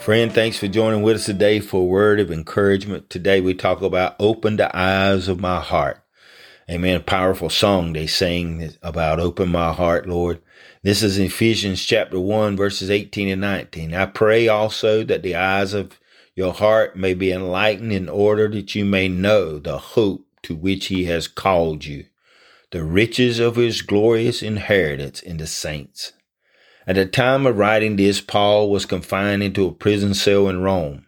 Friend, thanks for joining with us today for a word of encouragement. Today we talk about open the eyes of my heart. Amen. A powerful song they sing about open my heart, Lord. This is Ephesians chapter 1, verses 18 and 19. I pray also that the eyes of your heart may be enlightened in order that you may know the hope to which he has called you, the riches of his glorious inheritance in the saints at the time of writing this, Paul was confined into a prison cell in Rome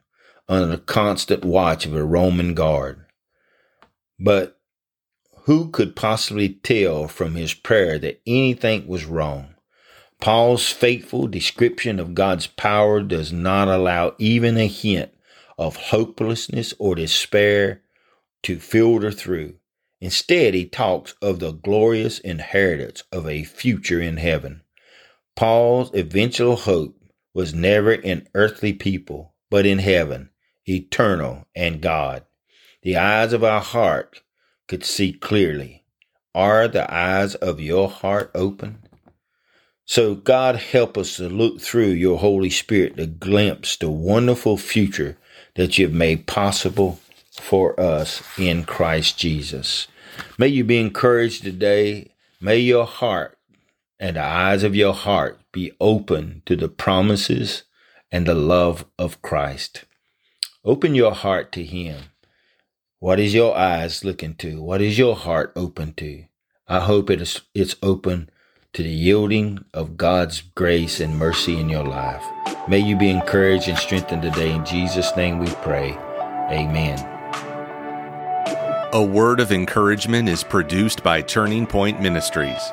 under the constant watch of a Roman guard. But who could possibly tell from his prayer that anything was wrong? Paul's faithful description of God's power does not allow even a hint of hopelessness or despair to filter through. Instead, he talks of the glorious inheritance of a future in heaven. Paul's eventual hope was never in earthly people, but in heaven, eternal and God. The eyes of our heart could see clearly. Are the eyes of your heart open? So, God, help us to look through your Holy Spirit to glimpse the wonderful future that you've made possible for us in Christ Jesus. May you be encouraged today. May your heart and the eyes of your heart be open to the promises and the love of Christ. Open your heart to Him. What is your eyes looking to? What is your heart open to? I hope it is, it's open to the yielding of God's grace and mercy in your life. May you be encouraged and strengthened today. In Jesus' name we pray. Amen. A word of encouragement is produced by Turning Point Ministries.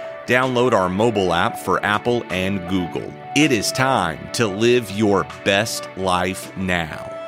Download our mobile app for Apple and Google. It is time to live your best life now.